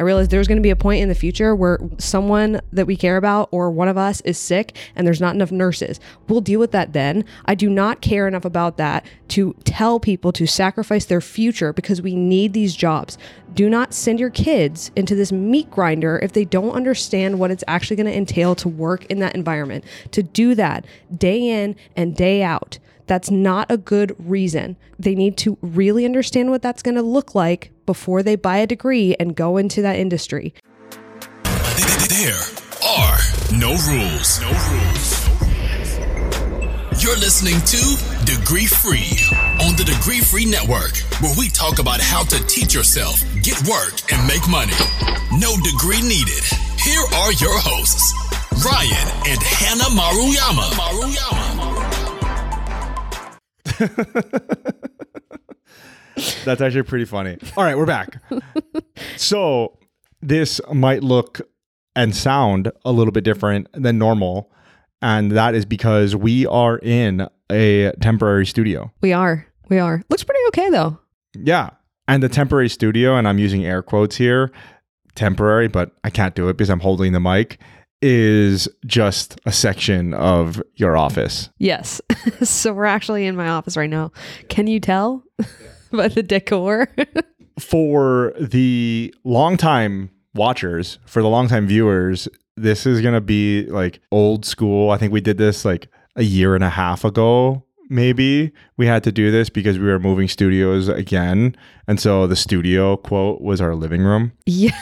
I realize there's going to be a point in the future where someone that we care about or one of us is sick and there's not enough nurses. We'll deal with that then. I do not care enough about that to tell people to sacrifice their future because we need these jobs. Do not send your kids into this meat grinder if they don't understand what it's actually going to entail to work in that environment. To do that day in and day out. That's not a good reason. They need to really understand what that's going to look like before they buy a degree and go into that industry. There are no rules. No rules. You're listening to Degree Free on the Degree Free Network, where we talk about how to teach yourself, get work, and make money. No degree needed. Here are your hosts, Ryan and Hannah Maruyama. Maruyama. That's actually pretty funny. All right, we're back. so this might look and sound a little bit different than normal. And that is because we are in a temporary studio. We are. We are. Looks pretty okay though. Yeah. And the temporary studio, and I'm using air quotes here, temporary, but I can't do it because I'm holding the mic, is just a section of your office. Yes. so we're actually in my office right now. Can you tell by the decor? For the longtime watchers, for the longtime viewers, this is going to be like old school. I think we did this like a year and a half ago maybe we had to do this because we were moving studios again and so the studio quote was our living room yes.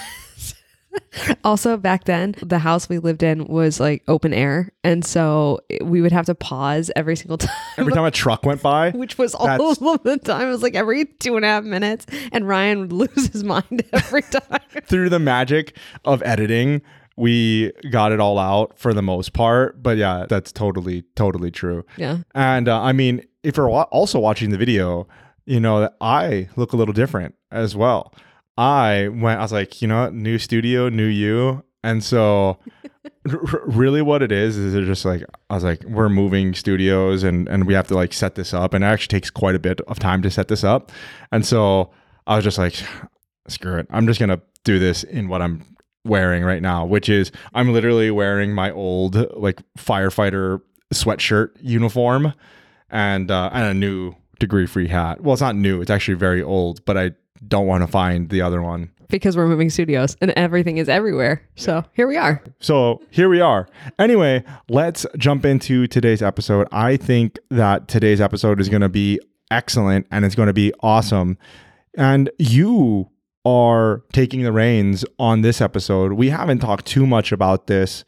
also, back then, the house we lived in was like open air. And so we would have to pause every single time. every time a truck went by which was all of the time. It was like every two and a half minutes. And Ryan would lose his mind every time. through the magic of editing we got it all out for the most part but yeah that's totally totally true yeah. and uh, i mean if you're also watching the video you know that i look a little different as well i went i was like you know what? New studio new you. And so r- really what it is is it's just like i was like we're moving studios and and we have to like set this up. And it actually takes quite a bit of time to set this up. And so i was just like screw it. I'm just gonna do this in what i'm wearing right now which is i'm literally wearing my old like firefighter sweatshirt uniform and uh and a new degree free hat. Well it's not new. It's actually very old but i don't want to find the other one Because we're moving studios and everything is everywhere. So here we are. So here we are. Anyway, let's jump into today's episode. I think that today's episode is going to be excellent and it's going to be awesome. And you are taking the reins on this episode. We haven't talked too much about this,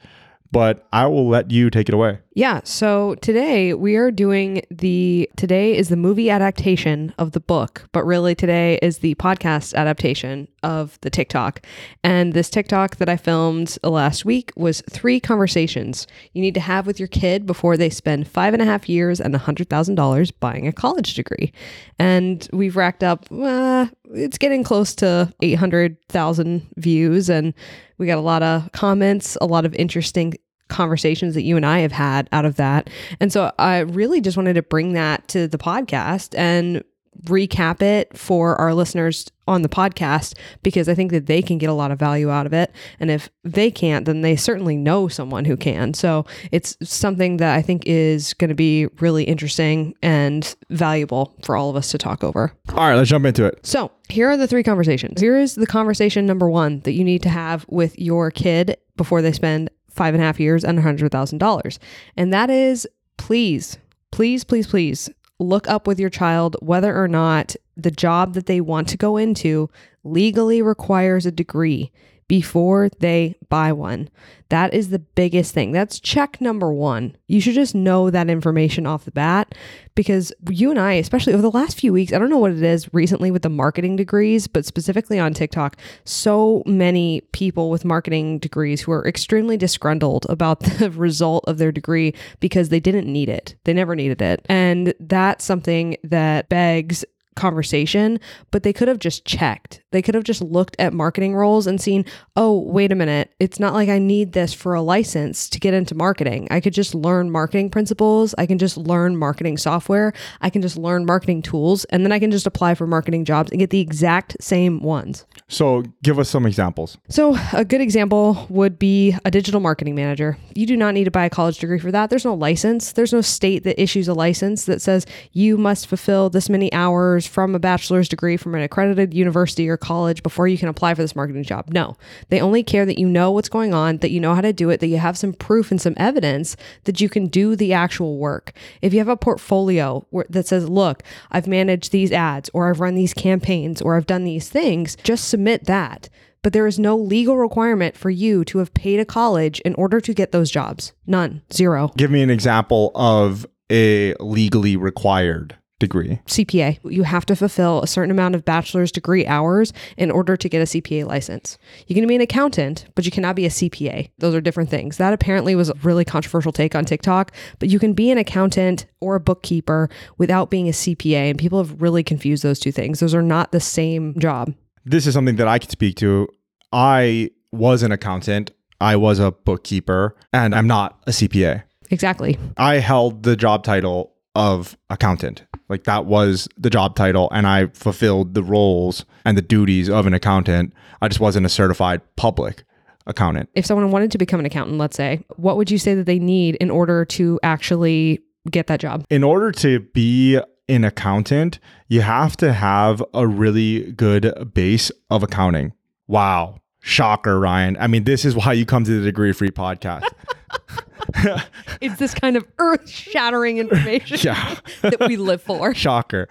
but I will let you take it away. Yeah. So today we are doing the, today is the movie adaptation of the book, but really today is the podcast adaptation of the TikTok. And this TikTok that I filmed last week was three conversations you need to have with your kid before they spend five and a half years and a $100,000 buying a college degree. And we've racked up, uh, it's getting close to 800,000 views. And we got a lot of comments, a lot of interesting conversations that you and I have had out of that. And so I really just wanted to bring that to the podcast and recap it for our listeners on the podcast because I think that they can get a lot of value out of it. And if they can't, then they certainly know someone who can. So it's something that I think is going to be really interesting and valuable for all of us to talk over. All right, let's jump into it. So, here are the three conversations. Here is the conversation number one that you need to have with your kid before they spend five and a half years and $100,000. And that is please, please, please, please look up with your child whether or not the job that they want to go into legally requires a degree before they buy one. That is the biggest thing. That's check number one. You should just know that information off the bat because you and I, especially over the last few weeks, I don't know what it is recently with the marketing degrees, but specifically on TikTok, so many people with marketing degrees who are extremely disgruntled about the result of their degree because they didn't need it. They never needed it. And that's something that begs conversation, but they could have just checked. They could have just looked at marketing roles and seen, oh, wait a minute, it's not like I need this for a license to get into marketing. I could just learn marketing principles. I can just learn marketing software. I can just learn marketing tools, and then I can just apply for marketing jobs and get the exact same ones. So give us some examples. So, a good example would be a digital marketing manager. You do not need to buy a college degree for that. There's no license. There's no state that issues a license that says you must fulfill this many hours from a bachelor's degree from an accredited university or college before you can apply for this marketing job. No, they only care that you know what's going on, that you know how to do it, that you have some proof and some evidence that you can do the actual work. If you have a portfolio that says, look, I've managed these ads or I've run these campaigns or I've done these things, just submit that but there is no legal requirement for you to have paid a college in order to get those jobs. None. Zero. Give me an example of a legally required degree. CPA. You have to fulfill a certain amount of bachelor's degree hours in order to get a CPA license. You can be an accountant, but you cannot be a CPA. Those are different things. That apparently was a really controversial take on TikTok, but you can be an accountant or a bookkeeper without being a CPA. And people have really confused those two things. Those are not the same job this is something that I can speak to. I was an accountant, I was a bookkeeper, and I'm not a CPA. Exactly. I held the job title of accountant. Like that was the job title, and I fulfilled the roles and the duties of an accountant. I just wasn't a certified public accountant. If someone wanted to become an accountant, let's say, what would you say that they need in order to actually get that job? In order to be an accountant, you have to have a really good base of accounting. Wow. Shocker, Ryan. I mean, this is why you come to the Degree Free podcast. it's this kind of earth shattering information yeah. that we live for. Shocker.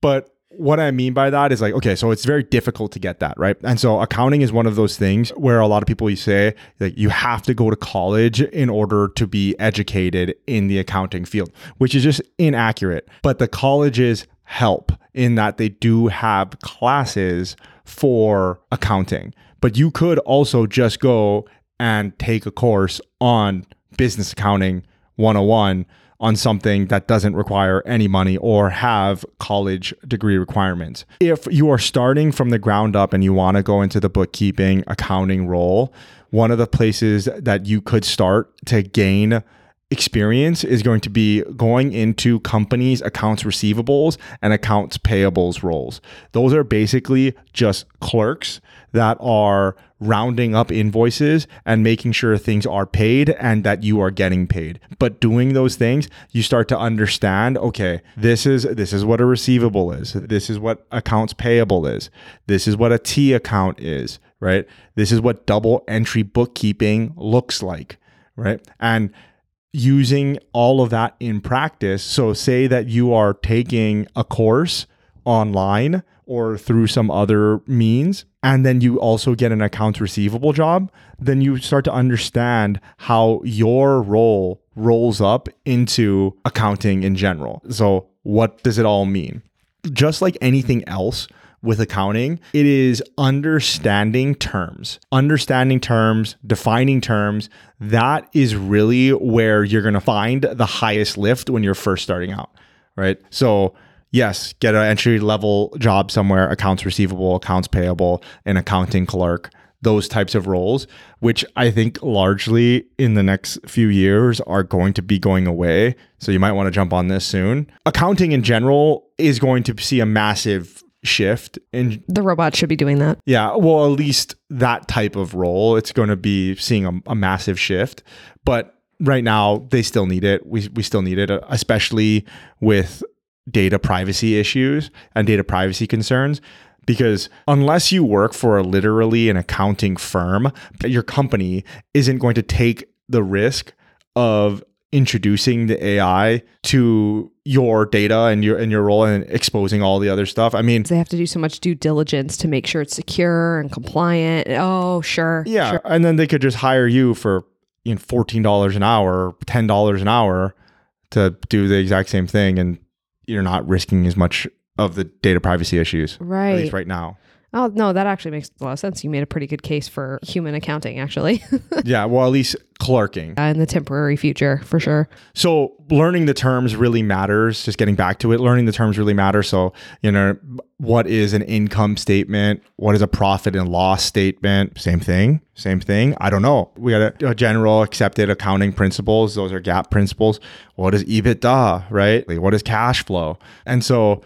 But what I mean by that is like, okay, so it's very difficult to get that, right? And so accounting is one of those things where a lot of people you say like you have to go to college in order to be educated in the accounting field, which is just inaccurate. But the colleges help in that they do have classes for accounting. But you could also just go and take a course on business accounting 101 on something that doesn't require any money or have college degree requirements. If you are starting from the ground up and you want to go into the bookkeeping accounting role, one of the places that you could start to gain experience is going to be going into companies accounts receivables and accounts payables roles. Those are basically just clerks that are rounding up invoices and making sure things are paid and that you are getting paid. But doing those things, you start to understand, okay, this is this is what a receivable is. This is what accounts payable is. This is what a T account is, right? This is what double entry bookkeeping looks like, right? And using all of that in practice. So, say that you are taking a course online or through some other means, and then you also get an accounts receivable job, then you start to understand how your role rolls up into accounting in general. So, what does it all mean? Just like anything else, with accounting, it is understanding terms, understanding terms, defining terms. That is really where you're going to find the highest lift when you're first starting out, right? So, yes, get an entry level job somewhere, accounts receivable, accounts payable, an accounting clerk, those types of roles, which I think largely in the next few years are going to be going away. So you might want to jump on this soon. Accounting in general is going to see a massive shift and the robot should be doing that yeah well at least that type of role it's going to be seeing a, a, massive shift but right now they still need it we, we still need it uh, especially with data privacy issues and data privacy concerns because unless you work for a literally an accounting firm your company isn't going to take the risk of introducing the AI to your data and your and your role and exposing all the other stuff. I mean, they have to do so much due diligence to make sure it's secure and compliant. Oh, sure. Yeah, sure. and then they could just hire you for you know fourteen dollars an hour, ten dollars an hour to do the exact same thing, and you're not risking as much of the data privacy issues, right? At least right now. Oh, no, that actually makes a lot of sense. You made a pretty good case for human accounting, actually, yeah, well, at least clerking. Uh, in the temporary future, for sure. So learning the terms really matters. Just getting back to it, learning the terms really matters. So, you know, what is an income statement? What is a profit and loss statement? Same thing. Same thing. I don't know. We got a, a general accepted accounting principles. Those are GAAP principles. What is EBITDA, right? Like, what is cash flow? And so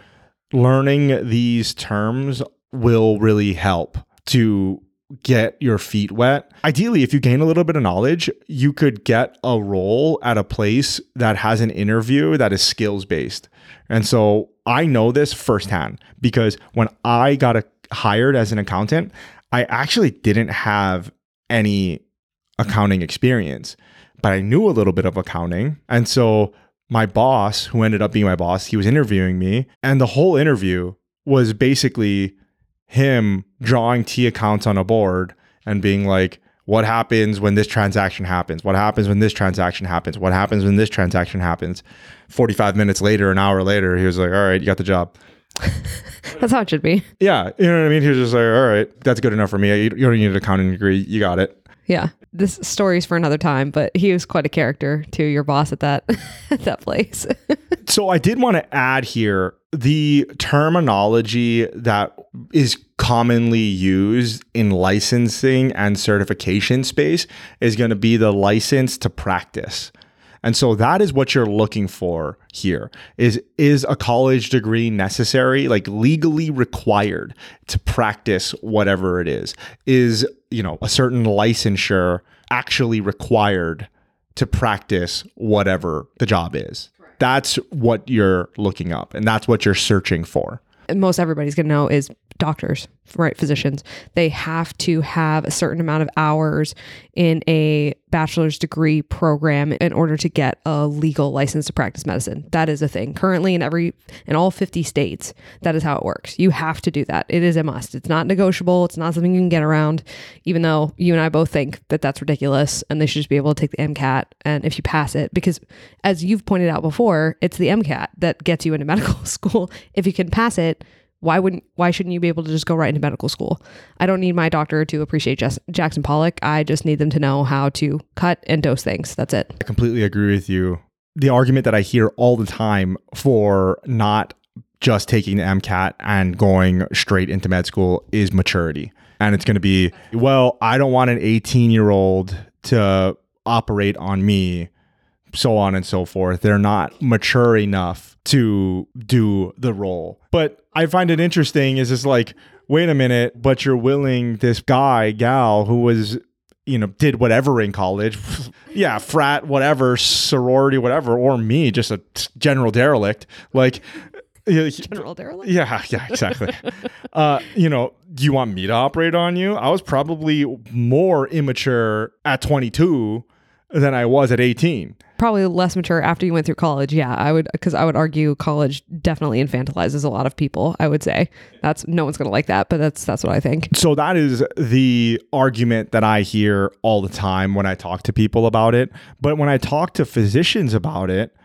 learning these terms will really help to get your feet wet. Ideally, if you gain a little bit of knowledge, you could get a role at a place that has an interview that is skills based. And so I know this firsthand because when I got a, hired as an accountant, I actually didn't have any accounting experience, but I knew a little bit of accounting. And so my boss, who ended up being my boss, he was interviewing me, and the whole interview was basically him drawing T accounts on a board and being like, what happens when this transaction happens? What happens when this transaction happens? What happens when this transaction happens? 45 minutes later, an hour later, he was like, all right, you got the job. That's how it should be. Yeah. You know what I mean? He was just like, all right, that's good enough for me. You you don't need an accounting degree. You got it. Yeah. This story's for another time, but he was quite a character to your boss at that at that place. So I did want to add here the terminology that is commonly used in licensing and certification space is going to be the license to practice. And so that is what you're looking for here. Is is a college degree necessary? Like legally required to practice whatever it is. Is you know a certain licensure actually required to practice whatever the job is? That's what you're looking up and that's what you're searching for. Most everybody's going to know is doctors, right? Physicians. They have to have a certain amount of hours in a bachelor's degree program in order to get a legal license to practice medicine. That is a thing. Currently in every in all 50 states, that is how it works. You have to do that. It is a must. It's not negotiable. It's not something you can get around even though you and I both think that that's ridiculous and they should just be able to take the MCAT and if you pass it because as you've pointed out before, it's the MCAT that gets you into medical school. If you can pass it, why wouldn't why shouldn't you be able to just go right into medical school i don't need my doctor to appreciate jackson pollock i just need them to know how to cut and dose things that's it I completely agree with you. The argument that I hear all the time for not just taking the MCAT and going straight into med school is maturity. And it's going to be, well, I don't want an 18 year old to operate on me, so on and so forth. They're not mature enough to do the role. But I find it interesting is it's like, wait a minute, but you're willing this guy, gal who was you know, did whatever in college. yeah, frat, whatever, sorority, whatever, or me, just a general derelict. Like, general derelict yeah, yeah, exactly. uh, you know, do you want me to operate on you? I was probably more immature at 22 than I was at 18. Probably less mature after you went through college yeah i would because i would argue college definitely infantilizes a lot of people i would say that's no one's gonna like that but that's that's what i think So that is the argument that I hear all the time when I talk to people about it. But when I talk to physicians about it,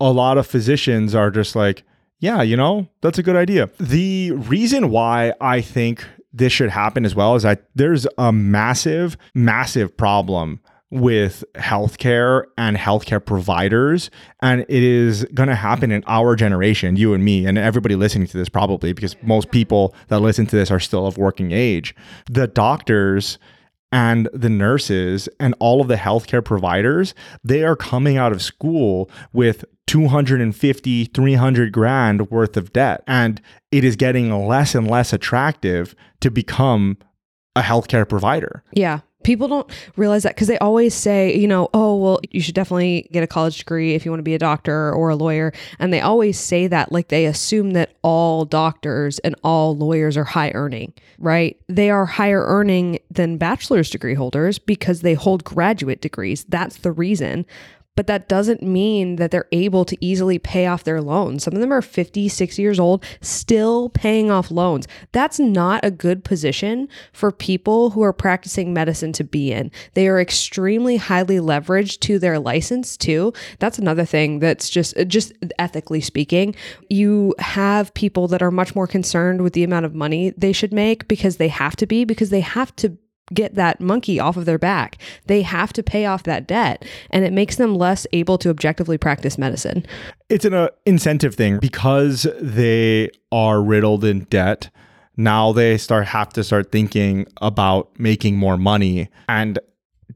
a lot of physicians are just like, yeah, you know, that's a good idea. The reason why I think this should happen as well is that there's a massive, massive problem with healthcare and healthcare providers. And it is going to happen in our generation, you and me, and everybody listening to this probably, because most people that listen to this are still of working age. The doctors and the nurses and all of the healthcare providers, they are coming out of school with 250, 300 grand worth of debt. And it is getting less and less attractive to become a healthcare provider. Yeah. People don't realize that because they always say, you know, oh, well, you should definitely get a college degree if you want to be a doctor or a lawyer. And they always say that like they assume that all doctors and all lawyers are high earning, right? They are higher earning than bachelor's degree holders because they hold graduate degrees. That's the reason. But that doesn't mean that they're able to easily pay off their loans. Some of them are 50, 60 years old, still paying off loans. That's not a good position for people who are practicing medicine to be in. They are extremely highly leveraged to their license too. That's another thing that's just just ethically speaking, you have people that are much more concerned with the amount of money they should make because they have to be because they have to get that monkey off of their back. They have to pay off that debt, and it makes them less able to objectively practice medicine. It's an uh, incentive thing because they are riddled in debt. Now they start have to start thinking about making more money. And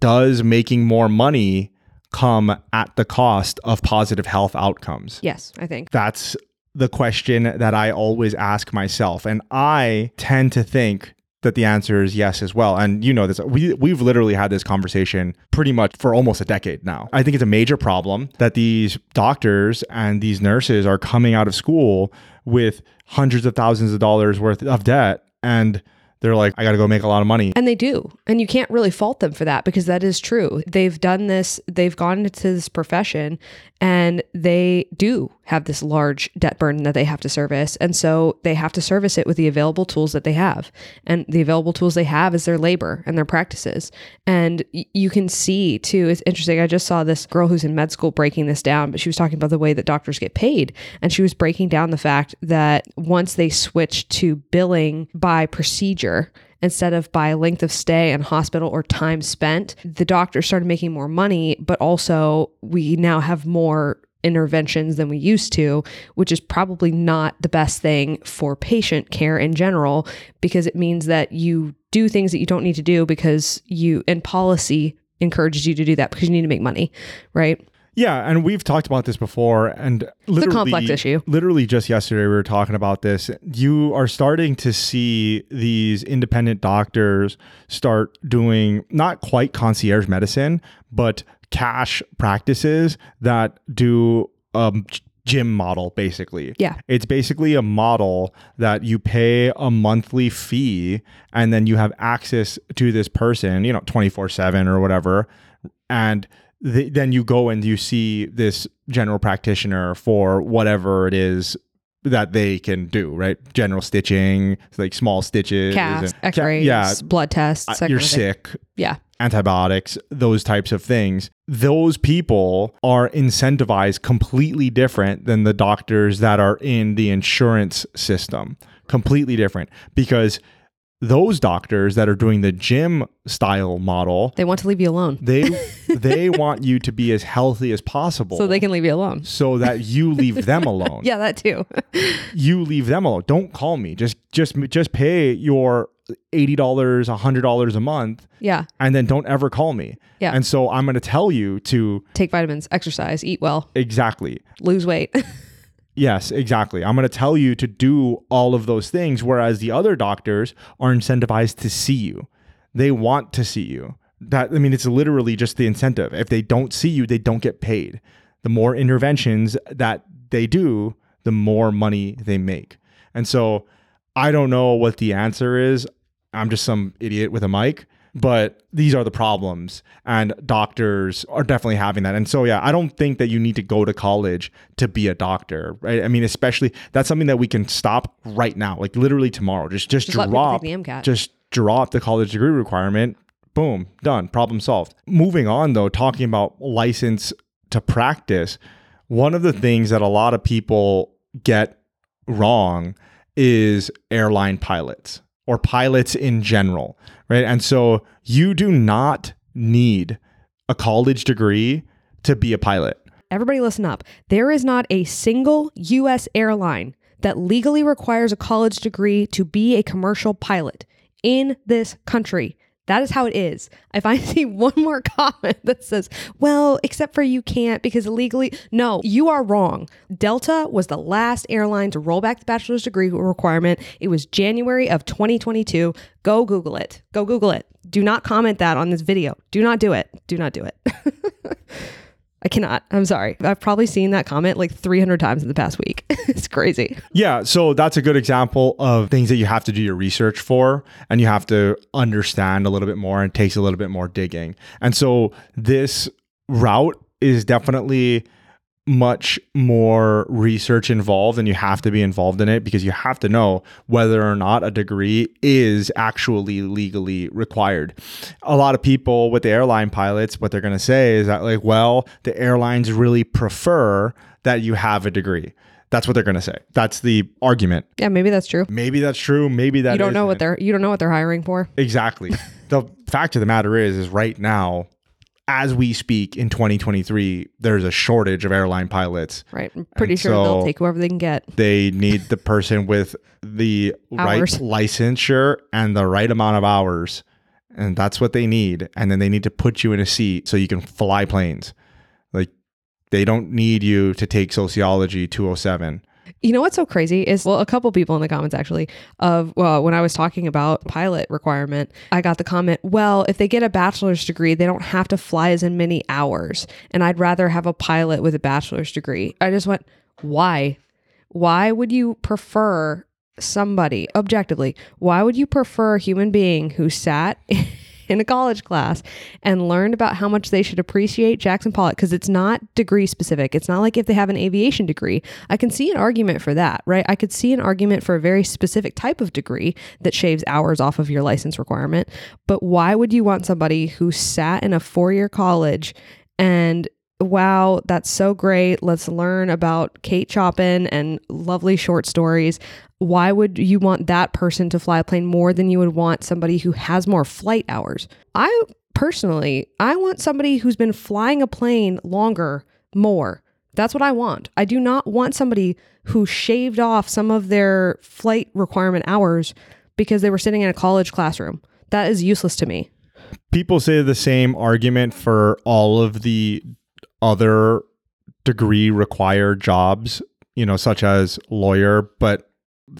does making more money come at the cost of positive health outcomes? Yes, I think. That's the question that I always ask myself. And I tend to think that the answer is yes as well. And you know this, we, we've literally had this conversation pretty much for almost a decade now. I think it's a major problem that these doctors and these nurses are coming out of school with hundreds of thousands of dollars worth of debt and they're like, I got to go make a lot of money. And they do. And you can't really fault them for that because that is true. They've done this, they've gone into this profession and they do have this large debt burden that they have to service. And so they have to service it with the available tools that they have. And the available tools they have is their labor and their practices. And you can see too, it's interesting. I just saw this girl who's in med school breaking this down, but she was talking about the way that doctors get paid. And she was breaking down the fact that once they switched to billing by procedure, instead of by length of stay in hospital or time spent. The doctors started making more money, but also we now have more interventions than we used to, which is probably not the best thing for patient care in general because it means that you do things that you don't need to do because you and policy encourages you to do that because you need to make money, right? Yeah, and we've talked about this before, and it's a complex issue. Literally, just yesterday we were talking about this. You are starting to see these independent doctors start doing not quite concierge medicine, but cash practices that do um gym model basically. Yeah. It's basically a model that you pay a monthly fee and then you have access to this person, you know, 24/7 or whatever. And th- then you go and you see this general practitioner for whatever it is that they can do, right? General stitching, like small stitches, Cast, x-rays, yeah, blood tests, you're kind of thing. sick, Yeah. antibiotics, those types of things. Those people are incentivized completely different than the doctors that are in the insurance system. Completely different because those doctors that are doing the gym style model, They want to leave you alone they they want you to be as healthy as possible so they can leave you alone. so that you leave them alone Yeah, that too. you leave them alone. Don't call me. Just just just pay your eighty dollars, hundred dollars a month, yeah. and then don't ever call me. Yeah. And so I'm going to tell you to Take vitamins, exercise, eat well, exactly. lose weight. Yes, exactly. I'm going to tell you to do all of those things, whereas the other doctors are incentivized to see you. They want to see you. That I mean, it's literally just the incentive. If they don't see you, they don't get paid. The more interventions that they do, the more money they make. And so I don't know what the answer is. I'm just some idiot with a mic, but these are the problems. And doctors are definitely having that. And so, yeah, I don't think that you need to go to college to be a doctor, right? I mean, especially that's something that we can stop right now, like literally tomorrow. Just, just, Just drop, just drop the college degree requirement. Boom, done, problem solved. Moving on, though, talking about license to practice, one of the things that a lot of people get wrong is airline pilots or pilots in general, right? And so you do not need a college degree to be a pilot. Everybody listen up. There is not a single US airline that legally requires a college degree to be a commercial pilot in this country. That is how it is. If I see one more comment that says, well, except for you can't because illegally, no, you are wrong. Delta was the last airline to roll back the bachelor's degree requirement. It was January of 2022. Go Google it. Go Google it. Do not comment that on this video. Do not do it. Do not do it. I cannot. I'm sorry. I've probably seen that comment like 300 times in the past week. it's crazy. Yeah, so that's a good example of things that you have to do your research for and you have to understand a little bit more and takes a little bit more digging. And so this route is definitely much more research involved and you have to be involved in it because you have to know whether or not a degree is actually legally required. A lot of people with the airline pilots what they're going to say is that like well the airlines really prefer that you have a degree. That's what they're going to say. That's the argument. Yeah, maybe that's true. Maybe that's true, maybe that you don't know what they're you don't know what they're hiring for. Exactly. the fact of the matter is, is right now, as we speak in 2023, there's a shortage of airline pilots. Right. I'm pretty And sure they'll take whoever they can get. They need the person with the right licensure and the right amount of hours. And that's what they need. And then they need to put you in a seat so you can fly planes. Like they don't need you to take sociology 207. You know what's so crazy is well, a couple people in the comments actually of well, when I was talking about pilot requirement, I got the comment, well, if they get a bachelor's degree, they don't have to fly as in many hours, and I'd rather have a pilot with a bachelor's degree. I just went, why? Why would you prefer somebody objectively? Why would you prefer a human being who sat in a college class and learned about how much they should appreciate Jackson Pollock because it's not degree specific. It's not like if they have an aviation degree. I can see an argument for that, right? I could see an argument for a very specific type of degree that shaves hours off of your license requirement. But why would you want somebody who sat in a four year college and Wow, that's so great. Let's learn about Kate Chopin and lovely short stories. Why would you want that person to fly a plane more than you would want somebody who has more flight hours? I personally, I want somebody who's been flying a plane longer, more. That's what I want. I do not want somebody who shaved off some of their flight requirement hours because they were sitting in a college classroom. That is useless to me. people say the same argument for all of the other degree required jobs, you know, such as lawyer, but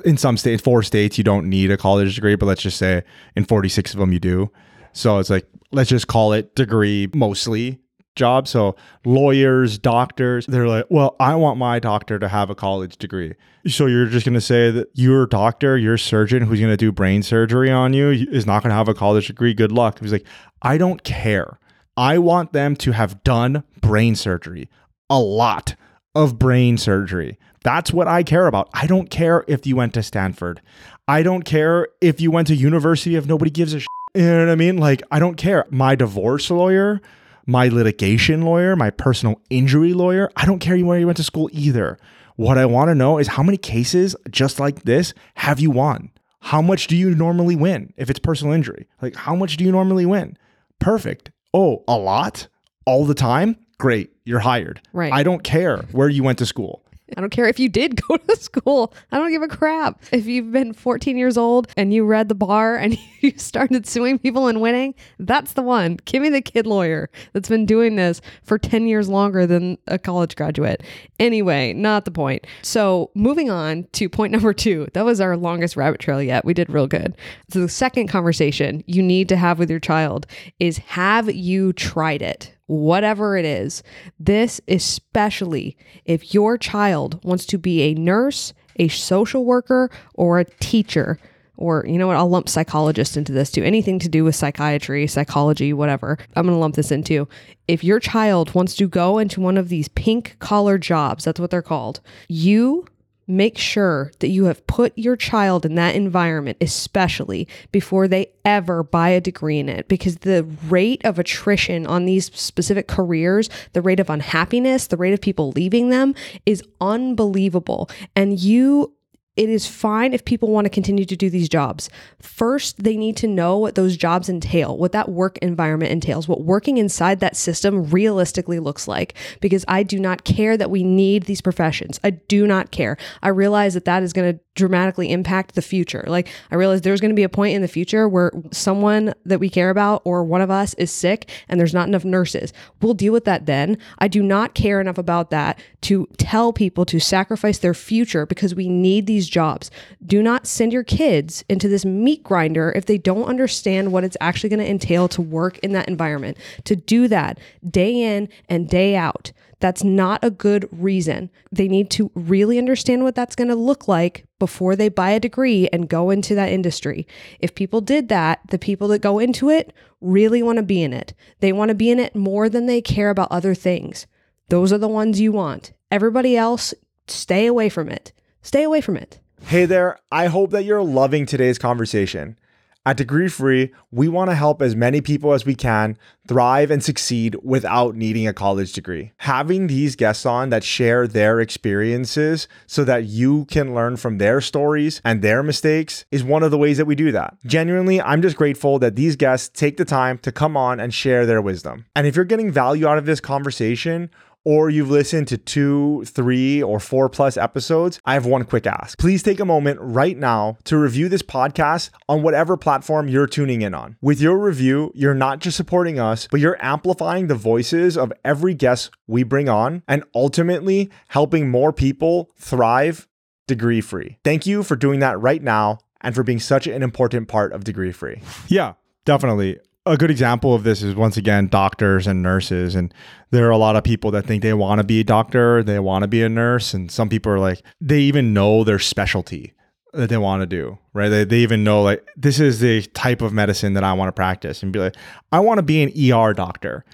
in some states, four states, you don't need a college degree, but let's just say in 46 of them you do. So it's like, let's just call it degree mostly jobs. So lawyers, doctors, they're like, well, I want my doctor to have a college degree. So you're just going to say that your doctor, your surgeon who's going to do brain surgery on you is not going to have a college degree. Good luck. He's like, I don't care. I want them to have done brain surgery, a lot of brain surgery. That's what I care about. I don't care if you went to Stanford. I don't care if you went to university if nobody gives a shit. You know what I mean? Like, I don't care. My divorce lawyer, my litigation lawyer, my personal injury lawyer, I don't care where you went to school either. What I want to know is how many cases just like this have you won? How much do you normally win if it's personal injury? Like, how much do you normally win? Perfect. Oh, a lot? All the time? Great. You're hired. Right. I don't care where you went to school. I don't care if you did go to school. I don't give a crap. If you've been 14 years old and you read the bar and you started suing people and winning, that's the one. Give me the kid lawyer that's been doing this for 10 years longer than a college graduate. Anyway, not the point. So, moving on to point number two. That was our longest rabbit trail yet. We did real good. So, the second conversation you need to have with your child is have you tried it? Whatever it is. This, especially if your child wants to be a nurse, a social worker, or a teacher. Or, you know what, I'll lump psychologist into this too. Anything to do with psychiatry, psychology, whatever. I'm to lump this into. If your child wants to go into one of these pink collar jobs, that's what they're called, you make sure that you have put your child in that environment, especially before they ever buy a degree in it, because the rate of attrition on these specific careers, the rate of unhappiness, the rate of people leaving them is unbelievable. And you it is fine if people want to continue to do these jobs. First, they need to know what those jobs entail, what that work environment entails, what working inside that system realistically looks like. Because I do not care that we need these professions. I do not care. I realize that that is going to dramatically impact the future. Like, I realize there's going to be a point in the future where someone that we care about or one of us is sick and there's not enough nurses. We'll deal with that then. I do not care enough about that to tell people to sacrifice their future because we need these these jobs. Do not send your kids into this meat grinder if they don't understand what it's actually going to entail to work in that environment. To do that day in and day out. That's not a good reason. They need to really understand what that's going to look like before they buy a degree and go into that industry. If people did that, the people that go into it really want to be in it. They want to be in it more than they care about other things. Those are the ones you want. Everybody else, stay away from it. Stay away from it. Hey there, I hope that you're loving today's conversation. At Degree Free, we want to help as many people as we can thrive and succeed without needing a college degree. Having these guests on that share their experiences so that you can learn from their stories and their mistakes is one of the ways that we do that. Genuinely, I'm just grateful that these guests take the time to come on and share their wisdom. And if you're getting value out of this conversation, or you've listened to two, three, or four plus episodes, I have one quick ask. Please take a moment right now to review this podcast on whatever platform you're tuning in on. With your review, you're not just supporting us, but you're amplifying the voices of every guest we bring on and ultimately helping more people thrive degree free. Thank you for doing that right now and for being such an important part of degree free. Yeah, definitely. A good example of this is once again doctors and nurses. And there are a lot of people that think they want to be a doctor, they want to be a nurse. And some people are like, they even know their specialty that they want to do, right? They, they even know, like, this is the type of medicine that I want to practice and be like, I want to be an ER doctor.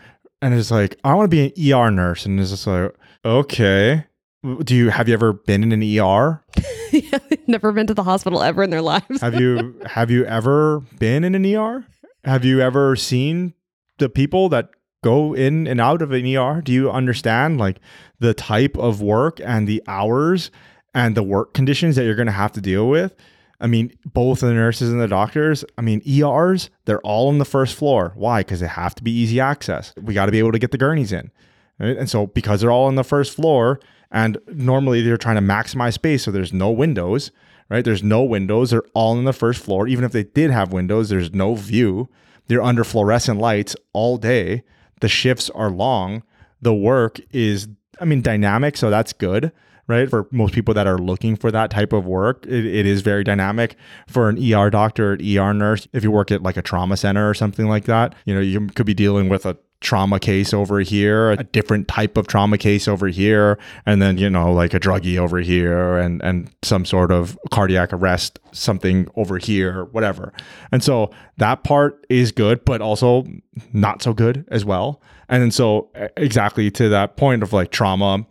And it's like, I want to be an ER nurse. And it's just like, okay. Do you have you ever been in an ER? yeah, never been to the hospital ever in their lives. Have you have you ever been in an ER? Have you ever seen the people that go in and out of an ER? Do you understand like the type of work and the hours and the work conditions that you're going to have to deal with? I mean, both the nurses and the doctors, I mean, ERs, they're all on the first floor. Why? Because they have to be easy access. We got to be able to get the gurneys in. Right? And so, because they're all on the first floor, and normally they're trying to maximize space, so there's no windows, right? There's no windows. They're all in the first floor. Even if they did have windows, there's no view. They're under fluorescent lights all day. The shifts are long. The work is, I mean, dynamic. So that's good, right? For most people that are looking for that type of work, it, it is very dynamic. For an ER doctor, an ER nurse, if you work at like a trauma center or something like that, you know, you could be dealing with a trauma case over here, a different type of trauma case over here, and then you know like a druggie over here, and and some sort of cardiac arrest something over here, whatever. And so that part is good, but also not so good as well. And then so exactly to that point of like trauma,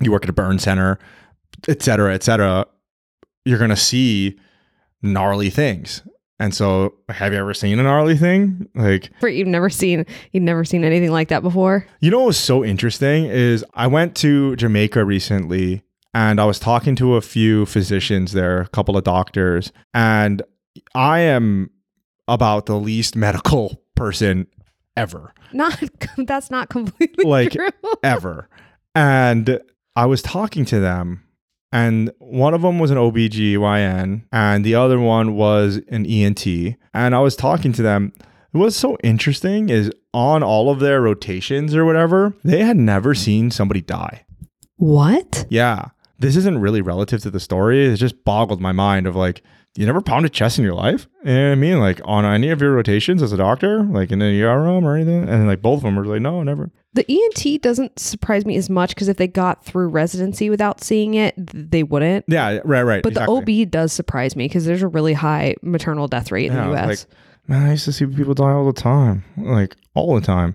you work at a burn center, et cetera, et cetera. You're gonna see gnarly things and so, have you ever seen a gnarly thing? Like, For you've never seen you've never seen anything like that before. you know what was so interesting is I went to Jamaica recently and I was talking to a few physicians there, a couple of doctors, and I am about the least medical person ever. Not that's not completely Like, true. ever. And I was talking to them, and one of them was an OBGYN, and the other one was an ENT. And I was talking to them. What's so interesting is on all of their rotations or whatever, they had never seen somebody die. What? Yeah. This isn't really relative to the story. It just boggled my mind of like, you never pounded chest in your life? You know what I mean? Like on any of your rotations as a doctor, like in the ER room or anything? And like both of them were like, no, never. The ENT doesn't surprise me as much because if they got through residency without seeing it, they wouldn't. Yeah, right, right. But exactly. the OB does surprise me because there's a really high maternal death rate in Yeah, the US. like, man, I used to see people die all the time, like all the time.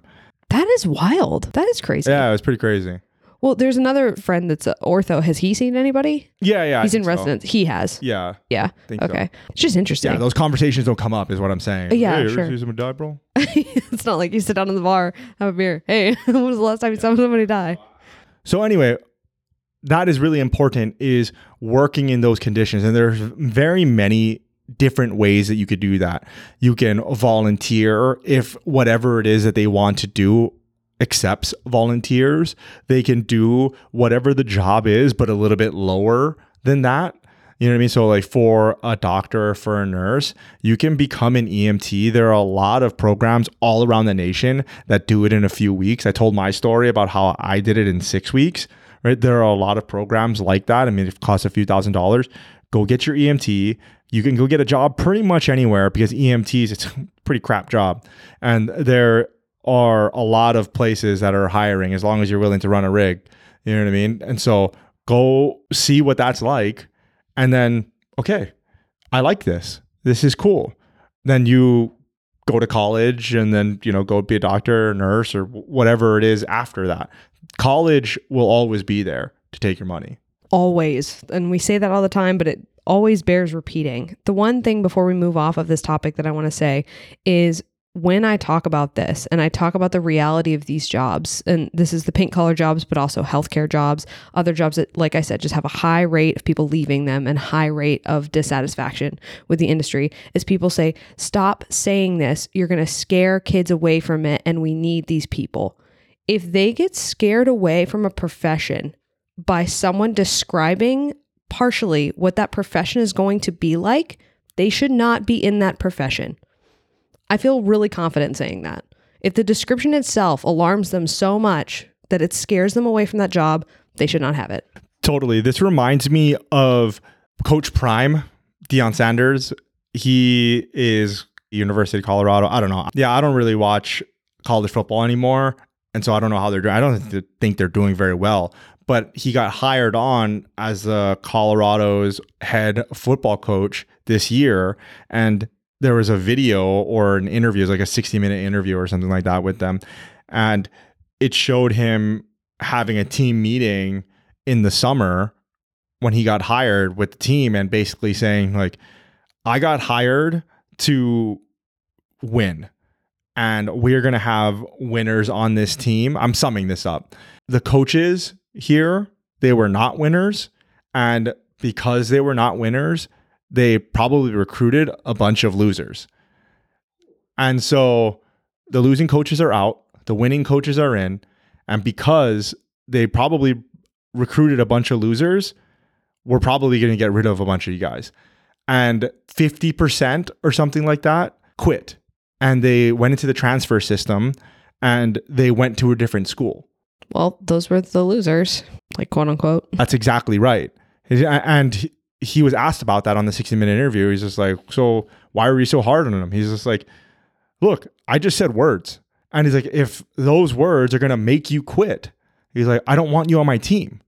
that is wild. That is crazy. Yeah, it was pretty crazy. Well, there's another friend that's a ortho. Has he seen anybody? Yeah, yeah. I He's in think so. residence. He has. Yeah, Yeah. think so. Okay. It's just interesting. yeah. Those conversations don't come up, is what I'm saying. Yeah, hey, you sure. ever see somebody die, bro? it's not like you sit down in the bar, have a beer. Hey, when was the last time you saw somebody die? So anyway, that is really important. Is working in those conditions, and there's very many different ways that you could do that. You can volunteer if whatever it is that they want to do accepts volunteers. They can do whatever the job is, but a little bit lower than that. You know what I mean? So, like for a doctor or for a nurse, you can become an EMT. There are a lot of programs all around the nation that do it in a few weeks. I told my story about how I did it in six weeks, right? There are a lot of programs like that. I mean, it costs a few thousand dollars. go get your EMT. You can go get a job pretty much anywhere because EMTs, it's a pretty crap job. And there are a lot of places that are hiring as long as you're willing to run a rig. You know what I mean? And so go see what that's like. And then, okay, I like this. This is cool. Then you go to college and then, you know, go be a doctor or nurse or whatever it is after that. College will always be there to take your money. always. And we say that all the time, but it always bears repeating. The one thing before we move off of this topic that I want to say is when I talk about this and I talk about the reality of these jobs, and this is the pink collar jobs, but also healthcare jobs, other jobs that, like I said, just have a high rate of people leaving them and high rate of dissatisfaction with the industry, is people say, stop saying this. You're going to scare kids away from it, and we need these people. If they get scared away from a profession by someone describing partially what that profession is going to be like, they should not be in that profession. I feel really confident saying that. If the description itself alarms them so much that it scares them away from that job, they should not have it. Totally. This reminds me of Coach Prime, Deion Sanders. He is University of Colorado. I don't know. Yeah, I don't really watch college football anymore. And so I don't know how they're doing. I don't think they're doing very well. But he got hired on as the Colorado's head football coach this year. And there was a video or an interview, it was like a 60 minute interview or something like that with them. And it showed him having a team meeting in the summer when he got hired with the team and basically saying, like, I got hired to win. And we're going to have winners on this team. I'm summing this up. The coaches here, they were not winners. And because they were not winners, they probably recruited a bunch of losers. And so the losing coaches are out, the winning coaches are in. And because they probably recruited a bunch of losers, we're probably going to get rid of a bunch of you guys. And 50% or something like that quit. And they went into the transfer system and they went to a different school. Well, those were the losers, like quote unquote. That's exactly right. And he- was asked about that on the 60 minute interview. He's just like, So why were you so hard on him? He's just like, Look, I just said words. And he's like, If those words are going to make you quit, he's like, I don't want you on my team.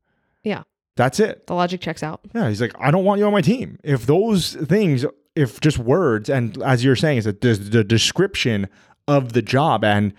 Yeah. That's it. The logic checks out. Yeah. He's like, I don't want you on my team. If those things, if just words, and as you're saying, is that the description of the job and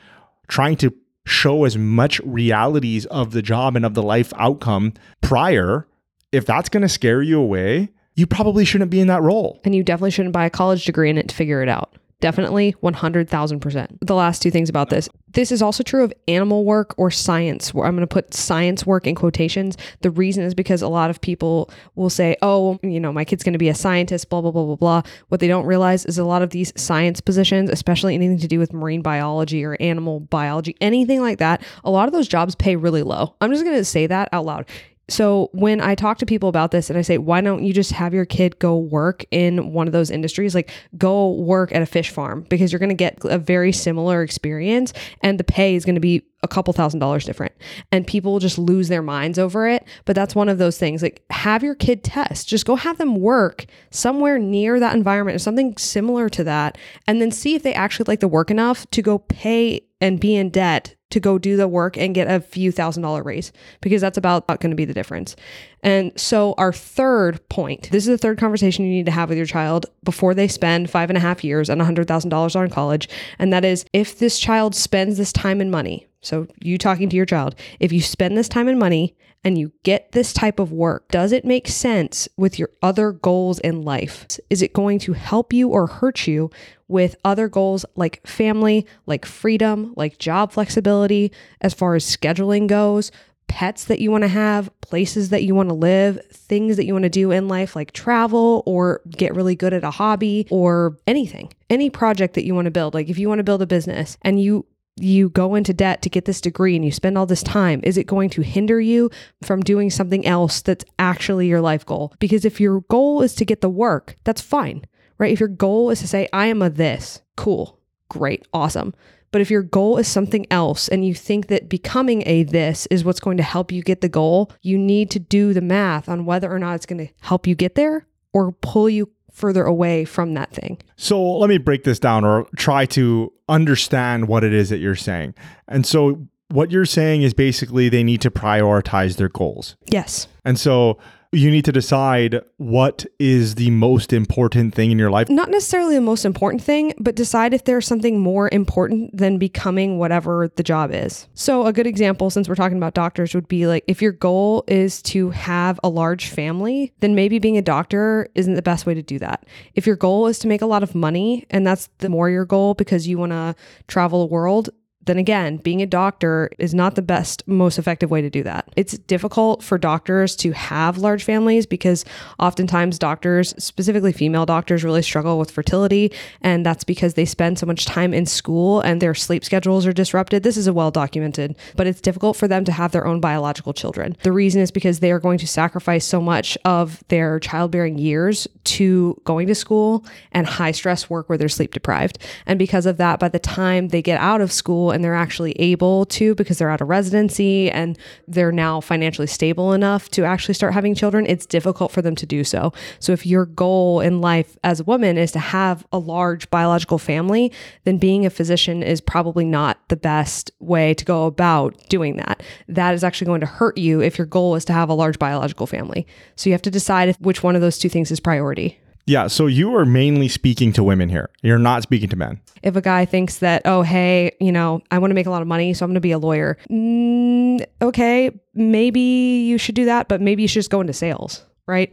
trying to show as much realities of the job and of the life outcome prior, if that's going to scare you away, you probably shouldn't be in that role. And you definitely shouldn't buy a college degree in it to figure it out. Definitely 100,000%. The last two things about this. This is also true of animal work or science. Where I'm going to put science work in quotations. The reason is because a lot of people will say, oh, you know, my kid's going to be a scientist, blah, blah, blah, blah, blah. What they don't realize is a lot of these science positions, especially anything to do with marine biology or animal biology, anything like that, a lot of those jobs pay really low. I'm just going to say that out loud. So when I talk to people about this and I say, why don't you just have your kid go work in one of those industries? Like go work at a fish farm because you're going to get a very similar experience and the pay is going to be a couple thousand dollars different. And people just lose their minds over it. But that's one of those things. Like have your kid test. Just go have them work somewhere near that environment or something similar to that. And then see if they actually like the work enough to go pay and be in debt to go do the work and get a few thousand dollar raise because that's about going to be the difference. And so, our third point this is the third conversation you need to have with your child before they spend five and a half years and $100,000 on college. And that is if this child spends this time and money, so you talking to your child, if you spend this time and money and you get this type of work, does it make sense with your other goals in life? Is it going to help you or hurt you with other goals like family, like freedom, like job flexibility, as far as scheduling goes? Pets that you want to have, places that you want to live, things that you want to do in life, like travel or get really good at a hobby or anything, any project that you want to build. Like if you want to build a business and you you go into debt to get this degree and you spend all this time, is it going to hinder you from doing something else that's actually your life goal? Because if your goal is to get the work, that's fine, right? If your goal is to say, I am a this, cool, great, awesome. But if your goal is something else and you think that becoming a this is what's going to help you get the goal, you need to do the math on whether or not it's going to help you get there or pull you further away from that thing. So let me break this down or try to understand what it is that you're saying. And so what you're saying is basically they need to prioritize their goals. Yes. And so you need to decide what is the most important thing in your life. Not necessarily the most important thing, but decide if there's something more important than becoming whatever the job is. So, a good example, since we're talking about doctors, would be like if your goal is to have a large family, then maybe being a doctor isn't the best way to do that. If your goal is to make a lot of money and that's the more your goal because you want to travel the world, then again, being a doctor is not the best, most effective way to do that. It's difficult for doctors to have large families because oftentimes doctors, specifically female doctors, really struggle with fertility. And that's because they spend so much time in school and their sleep schedules are disrupted. This is a well documented, but it's difficult for them to have their own biological children. The reason is because they are going to sacrifice so much of their childbearing years to going to school and high stress work where they're sleep deprived. And because of that, by the time they get out of school, and they're actually able to because they're out of residency and they're now financially stable enough to actually start having children, it's difficult for them to do so. So if your goal in life as a woman is to have a large biological family, then being a physician is probably not the best way to go about doing that. That is actually going to hurt you if your goal is to have a large biological family. So you have to decide which one of those two things is priority. Yeah, so you are mainly speaking to women here. You're not speaking to men. If a guy thinks that, oh, hey, you know, I want to make a lot of money, so I'm going to be a lawyer. Mm, okay, maybe you should do that, but maybe you should just go into sales, right?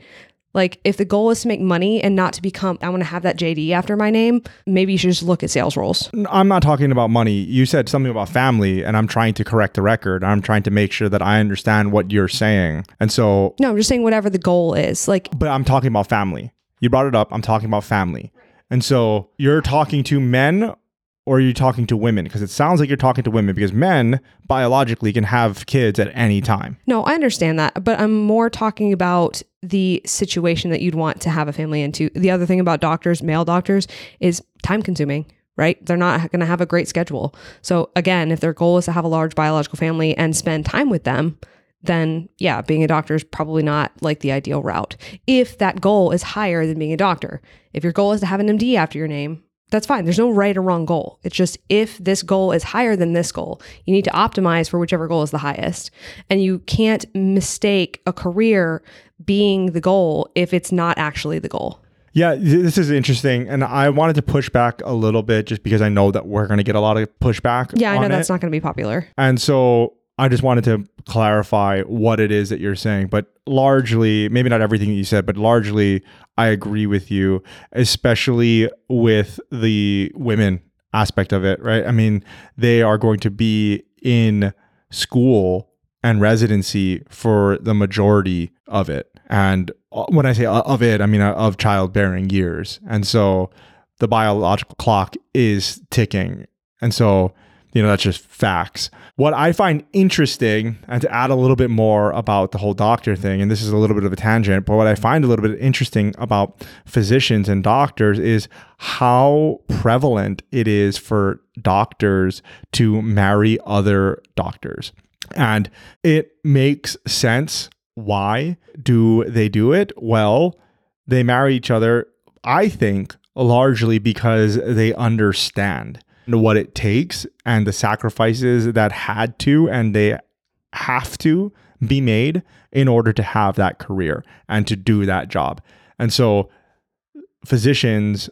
Like, if the goal is to make money and not to become, I want to have that JD after my name, maybe you should just look at sales roles. I'm not talking about money. You said something about family, and I'm trying to correct the record. I'm trying to make sure that I understand what you're saying. And so, No, I'm just saying whatever the goal is. Like, but I'm talking about family. You brought it up. I'm talking about family. And so you're talking to men or are you talking to women? Because it sounds like you're talking to women because men biologically can have kids at any time. no, I understand that, but I'm more talking about the situation that you'd want to have a family into. The other thing about doctors, male doctors, is time consuming. Right? They're not going to have a great schedule. So, again, if their goal is to have a large biological family and spend time with them, then yeah, being a doctor is probably not like the ideal route. If that goal is higher than being a doctor, if your goal is to have an MD after your name, that's fine. There's no right or wrong goal. It's just if this goal is higher than this goal, you need to optimize for whichever goal is the highest. And you can't mistake a career being the goal if it's not actually the goal. Yeah, this is interesting. And I wanted to push back a little bit just because I know that we're going to get a lot of pushback. Yeah, I know that's it. not going to be popular. And so I just wanted to clarify what it is that you're saying. But largely, maybe not everything that you said, but largely, I agree with you, especially with the women aspect of it, right? I mean, they are going to be in school and residency for the majority of it. And uh, when I say uh, of it, I mean uh, of childbearing years. And so the biological clock is ticking. And so, you know, that's just facts. What I find interesting, and to add a little bit more about the whole doctor thing, and this is a little bit of a tangent, but what I find a little bit interesting about physicians and doctors is how prevalent it is for doctors to marry other doctors. And it makes sense. Why do they do it? Well, they marry each other, I think, largely because they understand what it takes and the sacrifices that had to and they have to be made in order to have that career and to do that job. And so physicians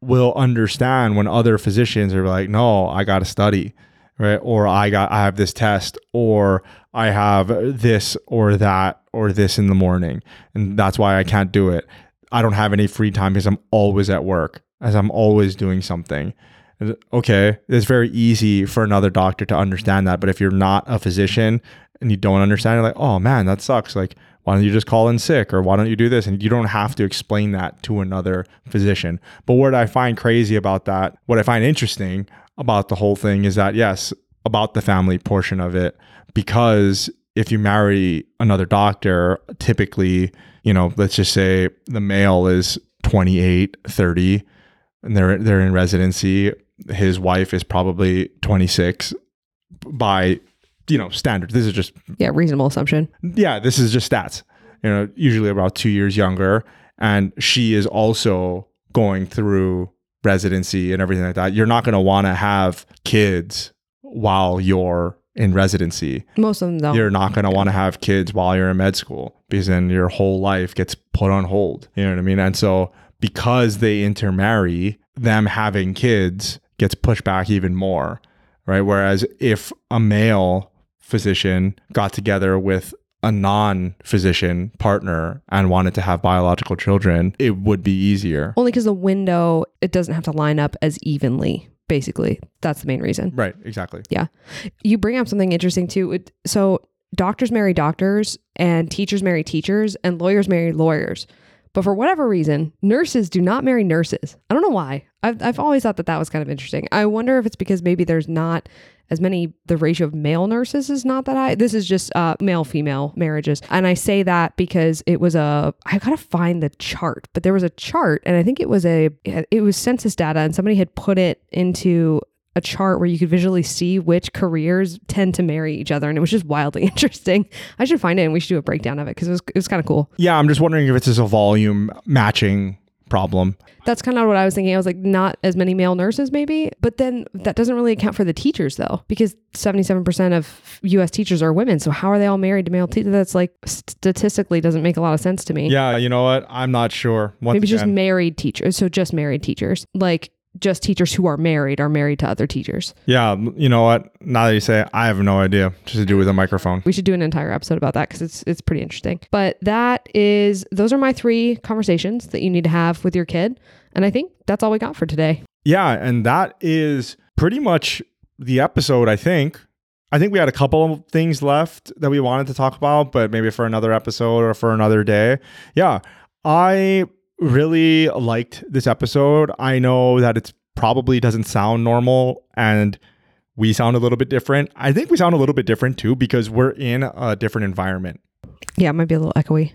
will understand when other physicians are like, no, I got to study, right? Or I got, I have this test, or I have this or that, or this in the morning. And that's why I can't do it. I don't have any free time because I'm always at work, as I'm always doing something. Okay, it's very easy for another doctor to understand that. But if you're not a physician and you don't understand, you're like, oh man, that sucks. Like, why don't you just call in sick or why don't you do this? And you don't have to explain that to another physician. But what I find crazy about that, what I find interesting about the whole thing is that, yes, about the family portion of it, because if you marry another doctor, typically, you know, let's just say the male is 28, 30, and they're they're in residency. His wife is probably 26 by, you know, standards. This is just Yeah, reasonable assumption. yeah, this is just stats. You know, usually about two years younger. and she is also going through residency and everything like that, you're not going to want to have kids while you're in residency. Most of them don't. You're not going to want to have kids while you're in med school because then your whole life gets put on hold. You know what I mean? And so because they intermarry, them having kids gets pushed back even more, right? Whereas if a male physician got together with a non physician partner and wanted to have biological children, it would be easier. Only because the window it doesn't have to line up as evenly. Basically, that's the main reason. Right, exactly. Yeah. You bring up something interesting too. It- So doctors marry doctors, and teachers marry teachers, and lawyers marry lawyers. But for whatever reason, nurses do not marry nurses. I don't know why. I've, I've always thought that that was kind of interesting. I wonder if it's because maybe there's not as many, the ratio of male nurses is not that high. This is just uh, male female marriages. And I say that because it was a, I gotta find the chart, but there was a chart, and I think it was a, it was census data, and somebody had put it into a chart where you could visually see which careers tend to marry each other and it was just wildly interesting i should find it and we should do a breakdown of it because it was, it was kind of cool Yeah, I'm just wondering if it's just a volume matching problem. that's kind of what i was thinking i was like not as many male nurses maybe but then that doesn't really account for the teachers though because 77% of us teachers are women so how are they all married to male teachers that's like statistically doesn't make a lot of sense to me Yeah, you know what? I'm not sure. Once maybe just married teachers so just married teachers like just teachers who are married are married to other teachers yeah, you know what? Now that you say it, I have no idea. Just to do with a microphone. We should do an entire episode about that because it's it's pretty interesting. But that is those are my three conversations that you need to have with your kid, and I think that's all we got for today. Yeah, and that is pretty much the episode, I think. I think we had a couple of things left that we wanted to talk about, but maybe for another episode or for another day. Yeah, I really liked this episode. I know that it probably doesn't sound normal and we sound a little bit different. I think we sound a little bit different too because we're in a different environment. Yeah, it might be a little echoey.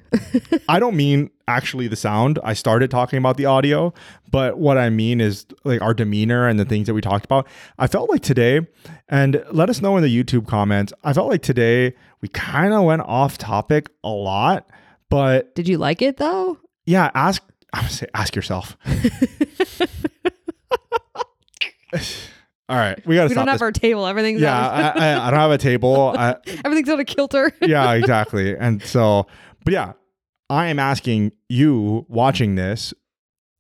I don't mean actually the sound. I started talking about the audio, but what I mean is like our demeanor and the things that we talked about. I felt like today, and let us know in the YouTube comments. I felt like today we kind of went off topic a lot, but Did you like it though? Yeah, ask I would say ask yourself. All right, we gotta We stop don't have this. our table. Everything's yeah, I, I, I don't have a table. I, everything's on a kilter. yeah, exactly. And so, but yeah, I am asking you watching this.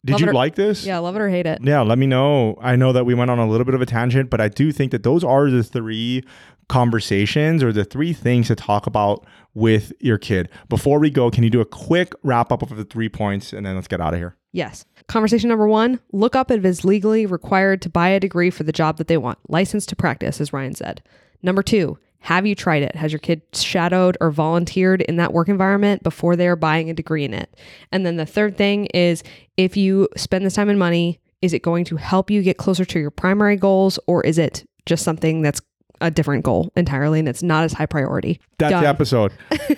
Did Love you or- like this? yeah, love it or hate it. Yeah, let me know. I know that we went on a little bit of a tangent, but I do think that those are the three conversations or the three things to talk about with your kid. Before we go, can you do a quick wrap up of the three points and then let's get out of here? Yes. Conversation number one: Look up if it is legally required to buy a degree for the job that they want. License to practice, as Ryan said. Number two: Have you tried it? Has your kid shadowed or volunteered in that work environment before they are buying a degree in it? And then the third thing is: If you spend this time and money, is it going to help you get closer to your primary goals, or is it just something that's a different goal entirely and it's not as high priority? That's Done. the episode.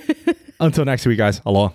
Until next week, guys. Aloha.